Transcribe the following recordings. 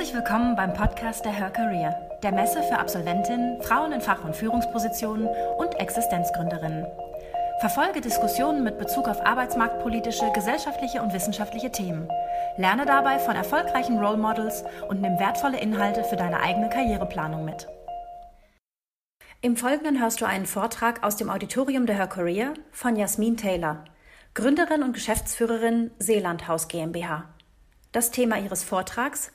Herzlich willkommen beim Podcast der Her Career, der Messe für Absolventinnen, Frauen in Fach- und Führungspositionen und Existenzgründerinnen. Verfolge Diskussionen mit Bezug auf arbeitsmarktpolitische, gesellschaftliche und wissenschaftliche Themen. Lerne dabei von erfolgreichen Role Models und nimm wertvolle Inhalte für deine eigene Karriereplanung mit. Im Folgenden hörst du einen Vortrag aus dem Auditorium der Her Career von Jasmin Taylor, Gründerin und Geschäftsführerin Seelandhaus GmbH. Das Thema ihres Vortrags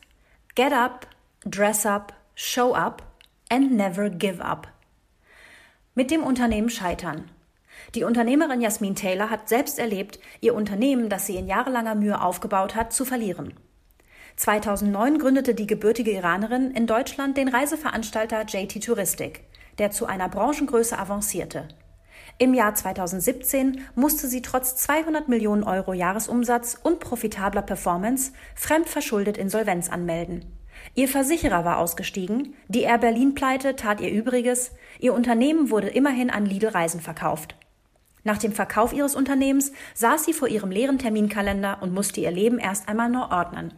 Get up, dress up, show up and never give up. Mit dem Unternehmen scheitern. Die Unternehmerin Jasmin Taylor hat selbst erlebt, ihr Unternehmen, das sie in jahrelanger Mühe aufgebaut hat, zu verlieren. 2009 gründete die gebürtige Iranerin in Deutschland den Reiseveranstalter JT Touristik, der zu einer Branchengröße avancierte. Im Jahr 2017 musste sie trotz 200 Millionen Euro Jahresumsatz und profitabler Performance fremdverschuldet Insolvenz anmelden. Ihr Versicherer war ausgestiegen, die Air Berlin Pleite tat ihr Übriges, ihr Unternehmen wurde immerhin an Lidl Reisen verkauft. Nach dem Verkauf ihres Unternehmens saß sie vor ihrem leeren Terminkalender und musste ihr Leben erst einmal neu ordnen.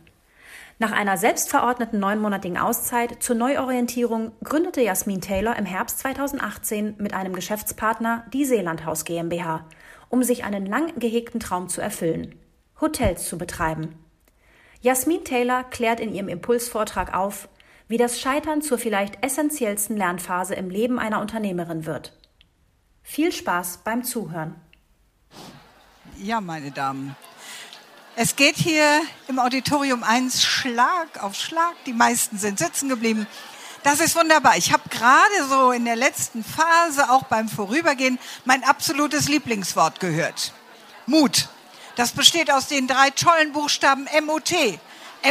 Nach einer selbstverordneten neunmonatigen Auszeit zur Neuorientierung gründete Jasmin Taylor im Herbst 2018 mit einem Geschäftspartner die Seelandhaus GmbH, um sich einen lang gehegten Traum zu erfüllen: Hotels zu betreiben. Jasmin Taylor klärt in ihrem Impulsvortrag auf, wie das Scheitern zur vielleicht essentiellsten Lernphase im Leben einer Unternehmerin wird. Viel Spaß beim Zuhören. Ja, meine Damen, es geht hier im Auditorium 1 Schlag auf Schlag. Die meisten sind sitzen geblieben. Das ist wunderbar. Ich habe gerade so in der letzten Phase, auch beim Vorübergehen, mein absolutes Lieblingswort gehört. Mut. Das besteht aus den drei tollen Buchstaben MOT.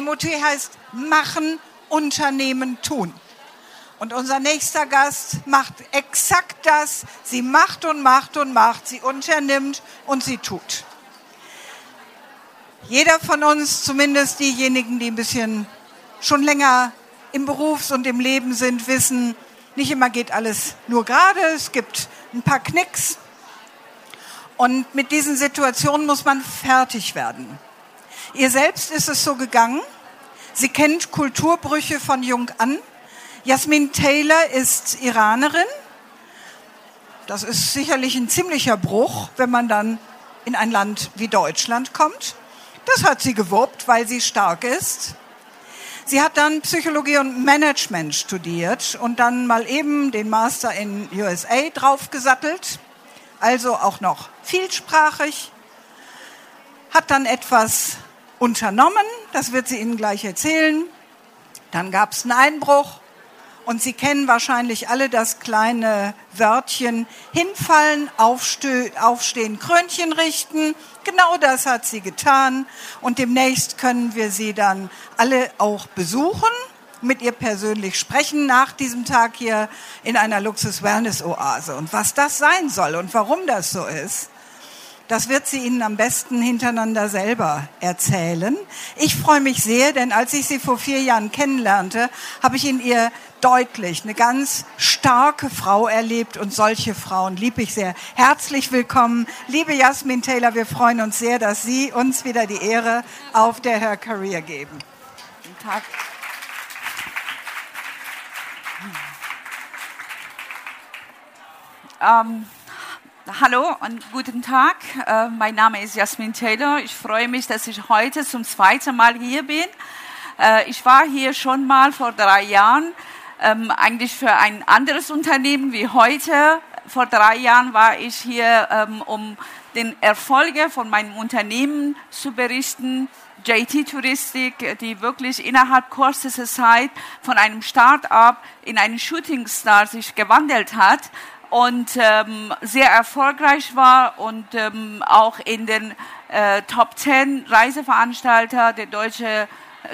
MOT heißt machen, unternehmen, tun. Und unser nächster Gast macht exakt das. Sie macht und macht und macht. Sie unternimmt und sie tut. Jeder von uns, zumindest diejenigen, die ein bisschen schon länger im Berufs- und im Leben sind, wissen, nicht immer geht alles nur gerade. Es gibt ein paar Knicks. Und mit diesen Situationen muss man fertig werden. Ihr selbst ist es so gegangen. Sie kennt Kulturbrüche von jung an. Jasmin Taylor ist Iranerin. Das ist sicherlich ein ziemlicher Bruch, wenn man dann in ein Land wie Deutschland kommt. Das hat sie gewuppt, weil sie stark ist. Sie hat dann Psychologie und Management studiert und dann mal eben den Master in USA draufgesattelt. Also auch noch vielsprachig. Hat dann etwas unternommen, das wird sie Ihnen gleich erzählen. Dann gab es einen Einbruch und Sie kennen wahrscheinlich alle das kleine Wörtchen hinfallen, aufstehen, Krönchen richten. Genau das hat sie getan. Und demnächst können wir sie dann alle auch besuchen, mit ihr persönlich sprechen nach diesem Tag hier in einer Luxus-Wellness-Oase. Und was das sein soll und warum das so ist, das wird sie Ihnen am besten hintereinander selber erzählen. Ich freue mich sehr, denn als ich sie vor vier Jahren kennenlernte, habe ich in ihr deutlich eine ganz starke Frau erlebt und solche Frauen liebe ich sehr. Herzlich willkommen, liebe Jasmin Taylor. Wir freuen uns sehr, dass Sie uns wieder die Ehre auf der Her Career geben. Guten Tag. Ähm, Hallo und guten Tag. Äh, mein Name ist Jasmin Taylor. Ich freue mich, dass ich heute zum zweiten Mal hier bin. Äh, ich war hier schon mal vor drei Jahren, ähm, eigentlich für ein anderes Unternehmen wie heute. Vor drei Jahren war ich hier, ähm, um den Erfolge von meinem Unternehmen zu berichten. JT Touristik, die wirklich innerhalb kürzester Zeit von einem Start-up in einen Shooting Star sich gewandelt hat und ähm, sehr erfolgreich war und ähm, auch in den äh, Top 10 Reiseveranstalter der deutsche,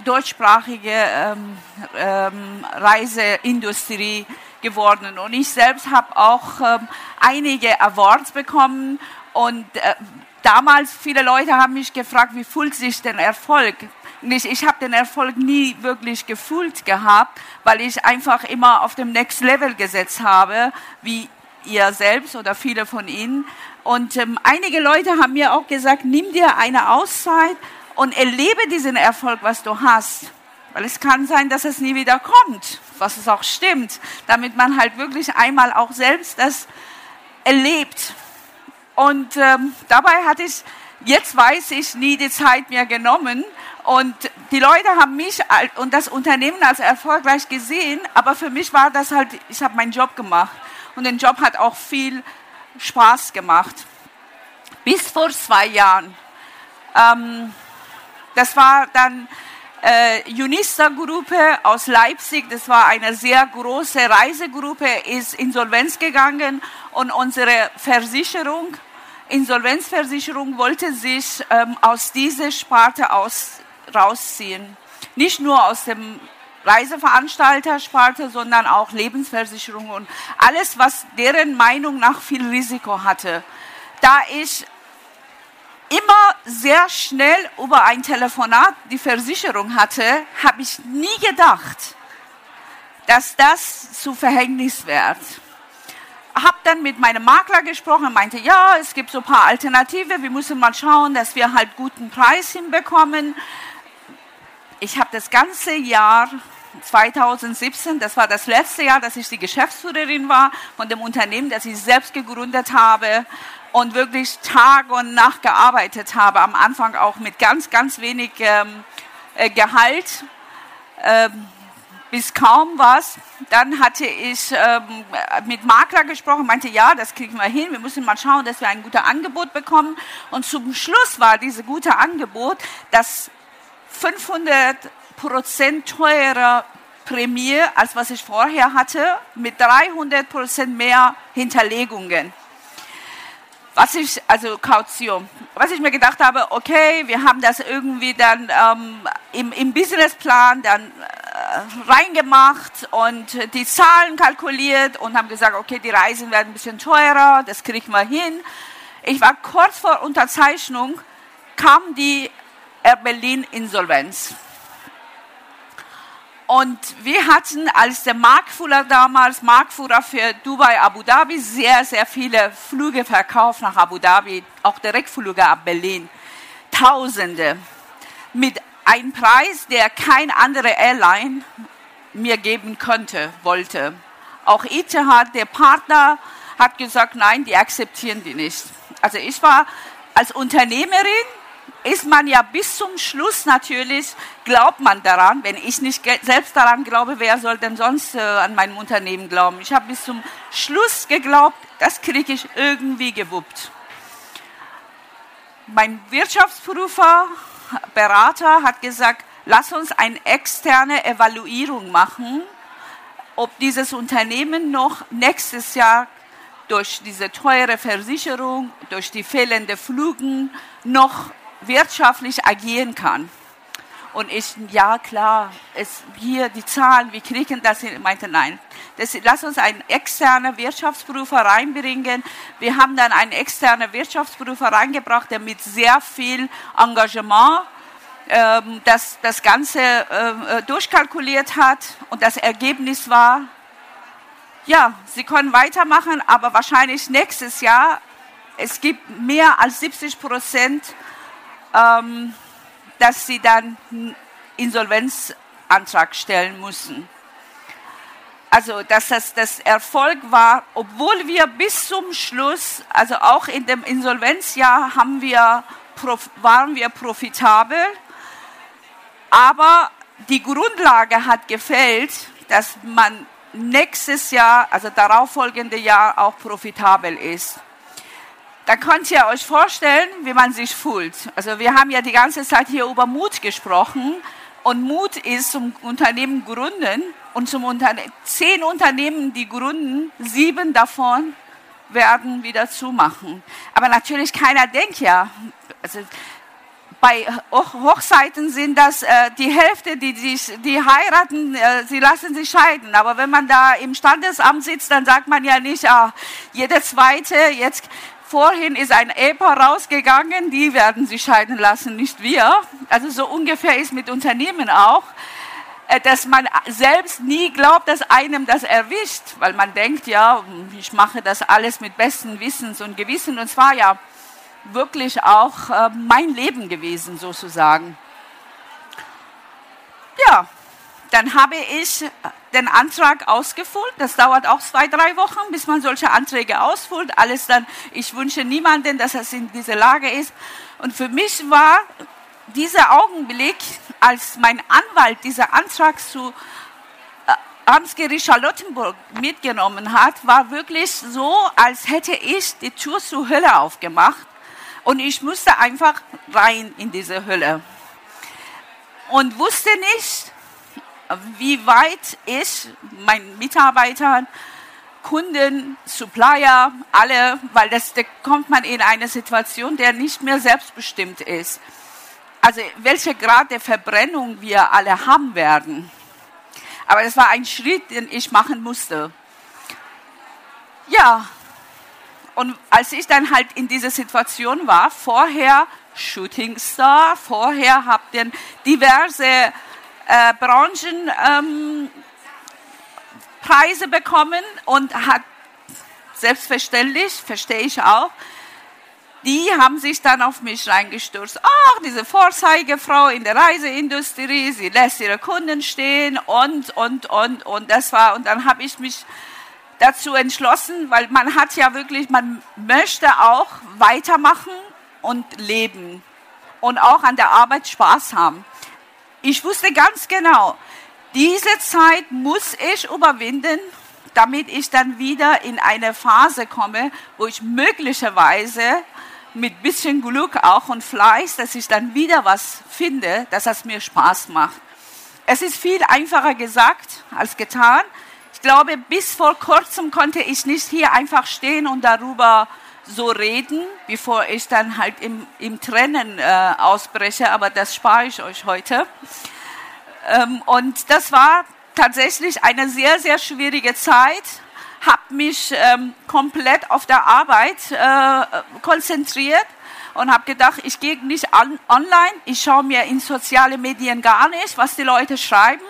deutschsprachige ähm, ähm, Reiseindustrie geworden. Und ich selbst habe auch ähm, einige Awards bekommen und äh, damals viele Leute haben mich gefragt, wie fühlt sich denn Erfolg? Ich, ich habe den Erfolg nie wirklich gefühlt gehabt, weil ich einfach immer auf dem Next Level gesetzt habe, wie ihr selbst oder viele von Ihnen. Und ähm, einige Leute haben mir auch gesagt, nimm dir eine Auszeit und erlebe diesen Erfolg, was du hast. weil es kann sein, dass es nie wieder kommt, was es auch stimmt, damit man halt wirklich einmal auch selbst das erlebt. Und ähm, dabei hatte ich, jetzt weiß ich, nie die Zeit mehr genommen. Und die Leute haben mich und das Unternehmen als erfolgreich gesehen, aber für mich war das halt, ich habe meinen Job gemacht. Und den Job hat auch viel Spaß gemacht. Bis vor zwei Jahren. Ähm, das war dann äh, Unista-Gruppe aus Leipzig, das war eine sehr große Reisegruppe, ist insolvenz gegangen und unsere Versicherung, Insolvenzversicherung wollte sich ähm, aus dieser Sparte aus, rausziehen. Nicht nur aus dem Reiseveranstaltersparte, sondern auch Lebensversicherung und alles, was deren Meinung nach viel Risiko hatte. Da ich immer sehr schnell über ein Telefonat die Versicherung hatte, habe ich nie gedacht, dass das zu Verhängnis wird. Habe dann mit meinem Makler gesprochen, meinte, ja, es gibt so ein paar Alternative, wir müssen mal schauen, dass wir halt guten Preis hinbekommen. Ich habe das ganze Jahr 2017, das war das letzte Jahr, dass ich die Geschäftsführerin war von dem Unternehmen, das ich selbst gegründet habe und wirklich Tag und Nacht gearbeitet habe. Am Anfang auch mit ganz, ganz wenig ähm, äh, Gehalt, ähm, bis kaum was. Dann hatte ich ähm, mit Makler gesprochen, meinte, ja, das kriegen wir hin, wir müssen mal schauen, dass wir ein gutes Angebot bekommen. Und zum Schluss war dieses gute Angebot, dass 500 Prozent teurer Prämie, als was ich vorher hatte, mit 300 Prozent mehr Hinterlegungen was ich, also Kaution, was ich mir gedacht habe, okay, wir haben das irgendwie dann ähm, im, im Businessplan dann äh, reingemacht und die Zahlen kalkuliert und haben gesagt, okay, die Reisen werden ein bisschen teurer, das kriegen wir hin. Ich war kurz vor Unterzeichnung, kam die Air Berlin Insolvenz. Und wir hatten als der Marktführer damals, Marktführer für Dubai, Abu Dhabi, sehr, sehr viele Flüge verkauft nach Abu Dhabi, auch Direktflüge ab Berlin. Tausende. Mit einem Preis, der kein andere Airline mir geben könnte, wollte. Auch Etihad, der Partner, hat gesagt, nein, die akzeptieren die nicht. Also ich war als Unternehmerin ist man ja bis zum Schluss natürlich, glaubt man daran. Wenn ich nicht selbst daran glaube, wer soll denn sonst äh, an mein Unternehmen glauben? Ich habe bis zum Schluss geglaubt, das kriege ich irgendwie gewuppt. Mein Wirtschaftsprüfer, Berater hat gesagt, lass uns eine externe Evaluierung machen, ob dieses Unternehmen noch nächstes Jahr durch diese teure Versicherung, durch die fehlende Flügen noch wirtschaftlich agieren kann. Und ich, ja klar, es, hier die Zahlen, wir kriegen das hin. Ich meinte, nein, das, lass uns einen externen Wirtschaftsprüfer reinbringen. Wir haben dann einen externen Wirtschaftsprüfer reingebracht, der mit sehr viel Engagement ähm, das, das Ganze äh, durchkalkuliert hat. Und das Ergebnis war, ja, Sie können weitermachen, aber wahrscheinlich nächstes Jahr, es gibt mehr als 70 Prozent ähm, dass sie dann Insolvenzantrag stellen müssen. Also, dass das das Erfolg war, obwohl wir bis zum Schluss, also auch in dem Insolvenzjahr haben wir, waren wir profitabel, aber die Grundlage hat gefällt, dass man nächstes Jahr, also darauffolgende Jahr auch profitabel ist da könnt ihr euch vorstellen, wie man sich fühlt. Also wir haben ja die ganze Zeit hier über Mut gesprochen und Mut ist zum Unternehmen gründen und zum Unterne zehn Unternehmen, die gründen, sieben davon werden wieder zumachen. Aber natürlich keiner denkt ja, also bei Hochzeiten sind das äh, die Hälfte, die, die, die heiraten, äh, sie lassen sich scheiden. Aber wenn man da im Standesamt sitzt, dann sagt man ja nicht, ah, jeder Zweite, jetzt Vorhin ist ein Ehepaar rausgegangen, die werden sich scheiden lassen, nicht wir. Also so ungefähr ist mit Unternehmen auch, äh, dass man selbst nie glaubt, dass einem das erwischt, weil man denkt, ja, ich mache das alles mit besten Wissens und Gewissen. Und zwar ja wirklich auch äh, mein Leben gewesen, sozusagen. Ja, dann habe ich den Antrag ausgefüllt. Das dauert auch zwei, drei Wochen, bis man solche Anträge ausfüllt. Alles dann, ich wünsche niemanden, dass er in dieser Lage ist. Und für mich war dieser Augenblick, als mein Anwalt diesen Antrag zu äh, Amtsgericht Charlottenburg mitgenommen hat, war wirklich so, als hätte ich die Tür zur Hölle aufgemacht und ich musste einfach rein in diese Hölle und wusste nicht, wie weit ich meinen Mitarbeitern, Kunden, Supplier, alle, weil das da kommt man in eine Situation, der nicht mehr selbstbestimmt ist. Also welcher Grad der Verbrennung wir alle haben werden. Aber das war ein Schritt, den ich machen musste. Ja, und als ich dann halt in dieser Situation war, vorher Shooting Star, vorher habt ihr diverse äh, Branchen ähm, bekommen und hat selbstverständlich, verstehe ich auch, die haben sich dann auf mich reingestürzt. Ach, diese Vorzeigefrau in der Reiseindustrie, sie lässt ihre Kunden stehen und, und, und, und das war, und dann habe ich mich dazu entschlossen, weil man hat ja wirklich, man möchte auch weitermachen und leben und auch an der Arbeit Spaß haben. Ich wusste ganz genau, diese Zeit muss ich überwinden, damit ich dann wieder in eine Phase komme, wo ich möglicherweise mit bisschen Glück auch und Fleiß, dass ich dann wieder was finde, dass es mir Spaß macht. Es ist viel einfacher gesagt als getan glaube, bis vor kurzem konnte ich nicht hier einfach stehen und darüber so reden, bevor ich dann halt im, im Trennen äh, ausbreche, aber das spare ich euch heute. Ähm, und das war tatsächlich eine sehr, sehr schwierige Zeit, habe mich ähm, komplett auf der Arbeit äh, konzentriert und habe gedacht, ich gehe nicht an, online, ich schaue mir in soziale Medien gar nicht, was die Leute schreiben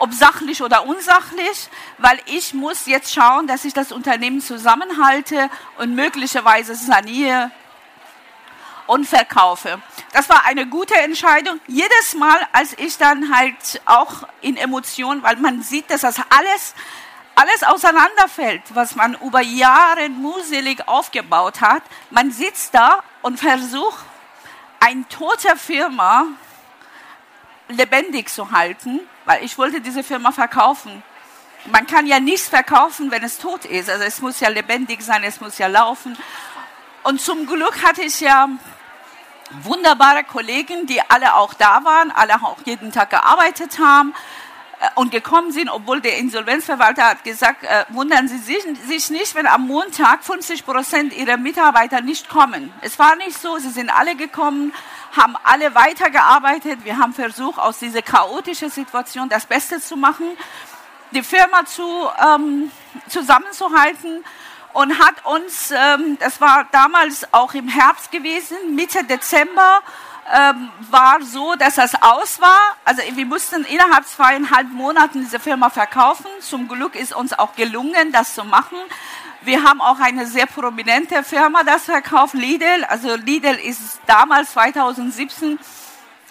ob sachlich oder unsachlich, weil ich muss jetzt schauen, dass ich das Unternehmen zusammenhalte und möglicherweise saniere und verkaufe. Das war eine gute Entscheidung. Jedes Mal, als ich dann halt auch in Emotionen, weil man sieht, dass das alles alles auseinanderfällt, was man über Jahre mühselig aufgebaut hat. Man sitzt da und versucht, ein toter Firma lebendig zu halten weil ich wollte diese Firma verkaufen. Man kann ja nichts verkaufen, wenn es tot ist. Also es muss ja lebendig sein, es muss ja laufen. Und zum Glück hatte ich ja wunderbare Kollegen, die alle auch da waren, alle auch jeden Tag gearbeitet haben äh, und gekommen sind, obwohl der Insolvenzverwalter hat gesagt, äh, wundern Sie sich, sich, nicht, wenn am Montag 50 Prozent Ihrer Mitarbeiter nicht kommen. Es war nicht so, sie sind alle gekommen, haben alle weitergearbeitet. Wir haben versucht, aus dieser chaotischen Situation das Beste zu machen, die Firma zu, ähm, zusammenzuhalten und hat uns, ähm, das war damals auch im Herbst gewesen, Mitte Dezember, ähm, war so, dass das aus war. Also wir mussten innerhalb zweieinhalb Monaten diese Firma verkaufen. Zum Glück ist uns auch gelungen, das zu machen. Wir haben auch eine sehr prominente Firma das verkauft, Lidl. Also Lidl ist damals 2017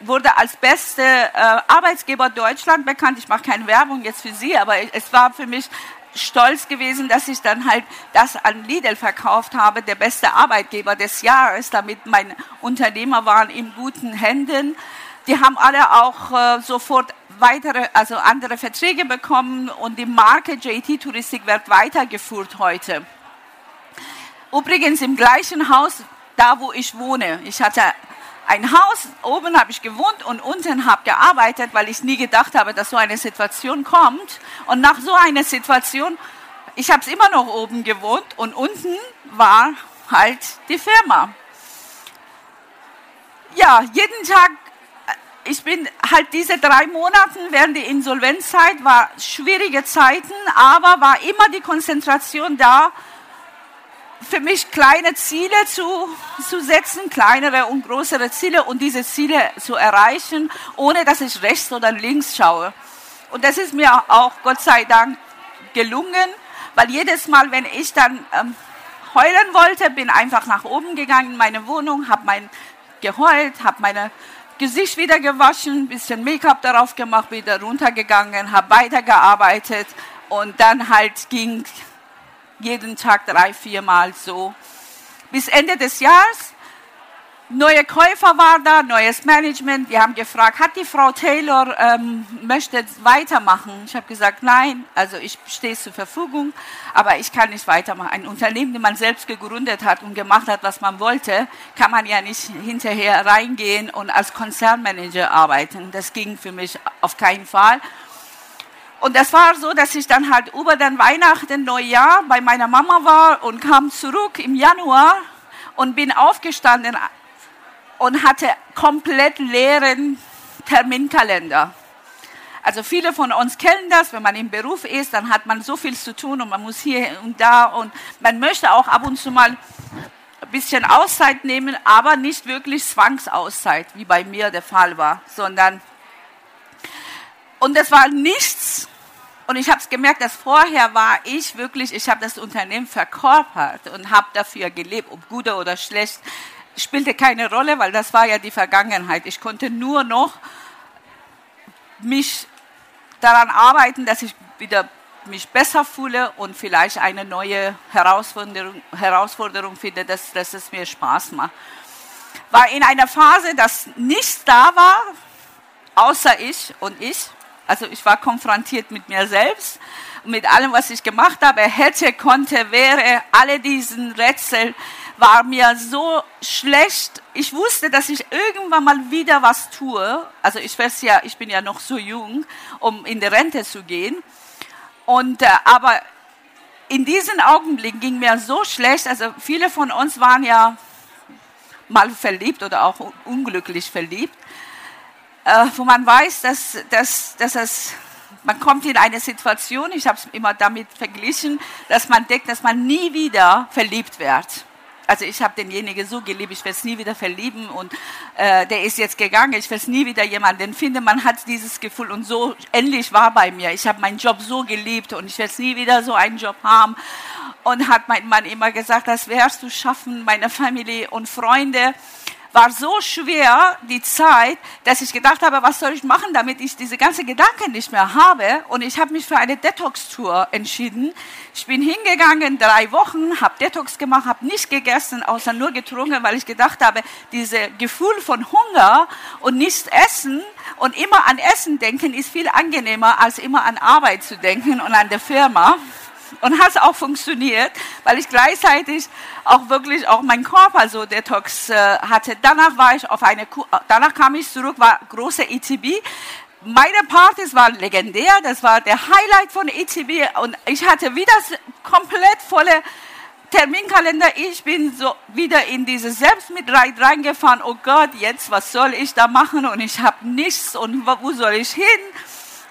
wurde als beste äh, Arbeitsgeber Deutschland bekannt. Ich mache keine Werbung jetzt für Sie, aber es war für mich stolz gewesen, dass ich dann halt das an Lidl verkauft habe, der beste Arbeitgeber des Jahres, damit meine Unternehmer waren in guten Händen. Die haben alle auch äh, sofort weitere, also andere Verträge bekommen und die Marke JT Touristik wird weitergeführt heute. Übrigens im gleichen Haus, da wo ich wohne. Ich hatte ein Haus, oben habe ich gewohnt und unten habe gearbeitet, weil ich nie gedacht habe, dass so eine Situation kommt. Und nach so einer Situation, ich habe es immer noch oben gewohnt und unten war halt die Firma. Ja, jeden Tag ich bin halt diese drei Monate während der Insolvenzzeit war schwierige Zeiten, aber war immer die Konzentration da, für mich kleine Ziele zu, zu setzen, kleinere und größere Ziele und diese Ziele zu erreichen, ohne dass ich rechts oder links schaue. Und das ist mir auch Gott sei Dank gelungen, weil jedes Mal, wenn ich dann ähm, heulen wollte, bin einfach nach oben gegangen in meine Wohnung, habe mein geheult, habe meine Gesicht wieder gewaschen, bisschen Make-up darauf gemacht, wieder runtergegangen, habe weitergearbeitet und dann halt ging jeden Tag drei, viermal so bis Ende des Jahres. Neue Käufer war da, neues Management. Wir haben gefragt, hat die Frau Taylor ähm, möchte weitermachen? Ich habe gesagt, nein, also ich stehe zur Verfügung, aber ich kann nicht weitermachen. Ein Unternehmen, das man selbst gegründet hat und gemacht hat, was man wollte, kann man ja nicht hinterher reingehen und als Konzernmanager arbeiten. Das ging für mich auf keinen Fall. Und das war so, dass ich dann halt über den Weihnachten, Neujahr bei meiner Mama war und kam zurück im Januar und bin aufgestanden und hatte komplett leeren Terminkalender. Also viele von uns kennen das, wenn man im Beruf ist, dann hat man so viel zu tun und man muss hier und da und man möchte auch ab und zu mal ein bisschen Auszeit nehmen, aber nicht wirklich Zwangsauszeit, wie bei mir der Fall war, sondern und es war nichts und ich habe es gemerkt, dass vorher war ich wirklich, ich habe das Unternehmen verkörpert und habe dafür gelebt, ob gut oder schlecht spielte keine Rolle, weil das war ja die Vergangenheit. Ich konnte nur noch mich daran arbeiten, dass ich wieder mich besser fühle und vielleicht eine neue Herausforderung, Herausforderung finde, dass, dass es mir Spaß macht. War in einer Phase, dass nichts da war, außer ich und ich. Also ich war konfrontiert mit mir selbst, mit allem, was ich gemacht habe. Hätte, konnte, wäre, alle diesen Rätsel war mir so schlecht. Ich wusste, dass ich irgendwann mal wieder was tue. Also ich weiß ja, ich bin ja noch so jung, um in die Rente zu gehen. Und, äh, aber in diesen Augenblicken ging mir so schlecht. Also viele von uns waren ja mal verliebt oder auch unglücklich verliebt, äh, wo man weiß, dass, dass, dass es man kommt in eine Situation, ich habe es immer damit verglichen, dass man denkt, dass man nie wieder verliebt wird also ich habe denjenigen so geliebt, ich werde es nie wieder verlieben und äh, der ist jetzt gegangen, ich werde es nie wieder jemanden finden. Man hat dieses Gefühl und so ähnlich war bei mir. Ich habe meinen Job so geliebt und ich werde es nie wieder so einen Job haben. Und hat mein Mann immer gesagt, das wirst du schaffen, meine Familie und Freunde war so schwer, die Zeit, dass ich gedacht habe, was soll ich machen, damit ich diese ganzen Gedanken nicht mehr habe. Und ich habe mich für eine Detox-Tour entschieden. Ich bin hingegangen, drei Wochen, habe Detox gemacht, habe nicht gegessen, außer nur getrunken, weil ich gedacht habe, dieses Gefühl von Hunger und nichts essen und immer an Essen denken ist viel angenehmer, als immer an Arbeit zu denken und an der Firma und hat auch funktioniert, weil ich gleichzeitig auch wirklich auch meinen Körper so Detox äh, hatte. Danach war ich auf eine, danach kam ich zurück, war große ETB. Meine Partys waren legendär, das war der Highlight von ETB und ich hatte wieder komplett volle Terminkalender. Ich bin so wieder in diese Selbstmitleid reingefahren. Oh Gott, jetzt was soll ich da machen und ich habe nichts und wo soll ich hin?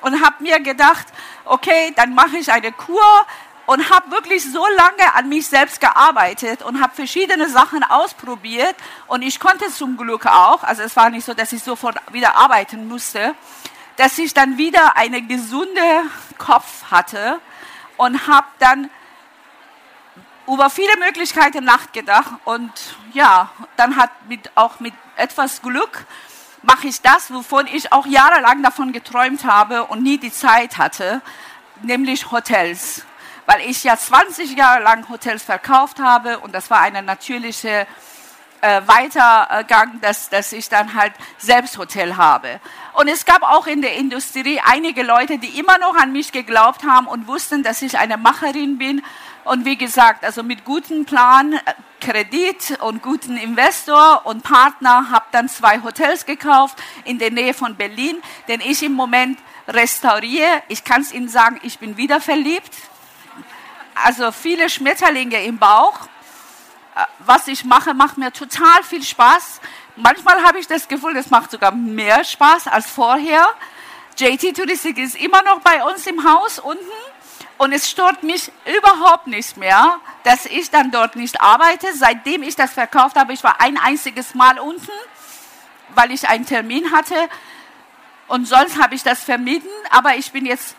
Und habe mir gedacht, okay, dann mache ich eine Kur, und habe wirklich so lange an mich selbst gearbeitet und habe verschiedene Sachen ausprobiert. Und ich konnte zum Glück auch, also es war nicht so, dass ich sofort wieder arbeiten musste, dass ich dann wieder einen gesunden Kopf hatte und habe dann über viele Möglichkeiten nachgedacht. Und ja, dann hat mit, auch mit etwas Glück mache ich das, wovon ich auch jahrelang davon geträumt habe und nie die Zeit hatte, nämlich Hotels weil ich ja 20 Jahre lang Hotels verkauft habe und das war eine natürliche äh, Weitergang, dass, dass ich dann halt selbst Hotel habe. Und es gab auch in der Industrie einige Leute, die immer noch an mich geglaubt haben und wussten, dass ich eine Macherin bin. Und wie gesagt, also mit gutem Plan, äh, Kredit und guten Investor und Partner habe dann zwei Hotels gekauft in der Nähe von Berlin, den ich im Moment restauriere. Ich kann es Ihnen sagen, ich bin wieder verliebt also viele Schmetterlinge im Bauch. Äh, was ich mache, macht mir total viel Spaß. Manchmal habe ich das Gefühl, das macht sogar mehr Spaß als vorher. JT Touristik ist immer noch bei uns im Haus unten und es stört mich überhaupt nicht mehr, dass ich dann dort nicht arbeite. Seitdem ich das verkauft habe, ich war ein einziges Mal unten, weil ich einen Termin hatte und sonst habe ich das vermieden, aber ich bin jetzt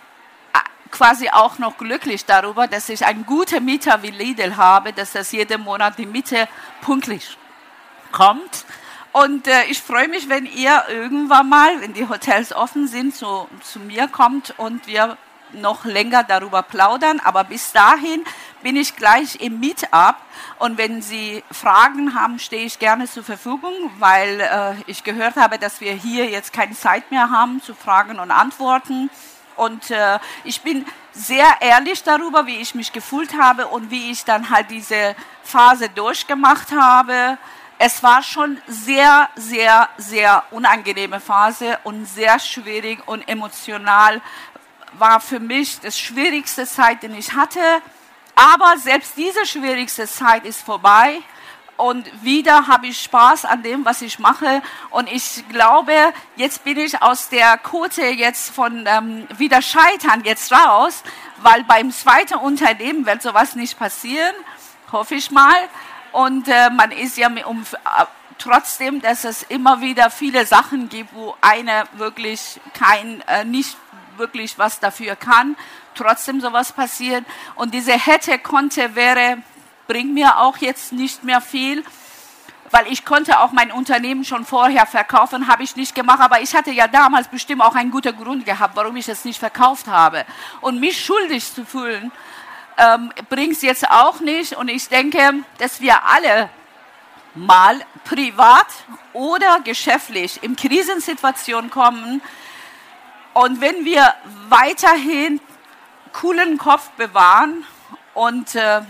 quasi auch noch glücklich darüber, dass ich einen guten Mieter wie Lidl habe, dass das jeden Monat die Miete pünktlich kommt Und äh, ich freue mich, wenn ihr irgendwann mal, wenn die Hotels offen sind, zu, zu mir kommt und wir noch länger darüber plaudern. Aber bis dahin bin ich gleich im Meetup. Und wenn Sie Fragen haben, stehe ich gerne zur Verfügung, weil äh, ich gehört habe, dass wir hier jetzt keine Zeit mehr haben zu Fragen und Antworten. Und äh, ich bin sehr ehrlich darüber, wie ich mich gefühlt habe und wie ich dann halt diese Phase durchgemacht habe. Es war schon sehr, sehr, sehr unangenehme Phase und sehr schwierig und emotional war für mich das schwierigste Zeit, den ich hatte. Aber selbst diese schwierigste Zeit ist vorbei und wieder habe ich Spaß an dem, was ich mache. Und ich glaube, jetzt bin ich aus der Quote jetzt von ähm, wieder scheitern jetzt raus, weil beim zweiten Unternehmen wird sowas nicht passieren, hoffe ich mal. Und äh, man ist ja um, äh, trotzdem, dass es immer wieder viele Sachen gibt, wo einer wirklich kein, äh, nicht wirklich was dafür kann, trotzdem sowas passiert. Und diese hätte, konnte, wäre bringt mir auch jetzt nicht mehr viel, weil ich konnte auch mein Unternehmen schon vorher verkaufen, habe ich nicht gemacht, aber ich hatte ja damals bestimmt auch einen guten Grund gehabt, warum ich es nicht verkauft habe. Und mich schuldig zu fühlen, ähm, bringt es jetzt auch nicht. Und ich denke, dass wir alle mal privat oder geschäftlich in Krisensituationen kommen. Und wenn wir weiterhin coolen Kopf bewahren und äh,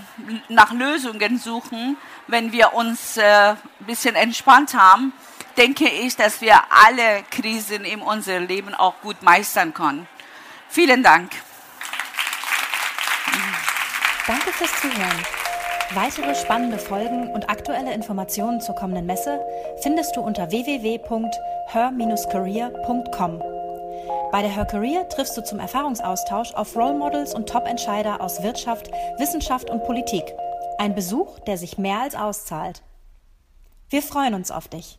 nach Lösungen suchen, wenn wir uns äh, ein bisschen entspannt haben, denke ich, dass wir alle Krisen in unserem Leben auch gut meistern können. Vielen Dank. Danke fürs Zuhören. Weitere spannende Folgen und aktuelle Informationen zur kommenden Messe findest du unter www.her-career.com. Bei der Her Career triffst du zum Erfahrungsaustausch auf Role Models und Top-Entscheider aus Wirtschaft, Wissenschaft und Politik. Ein Besuch, der sich mehr als auszahlt. Wir freuen uns auf dich.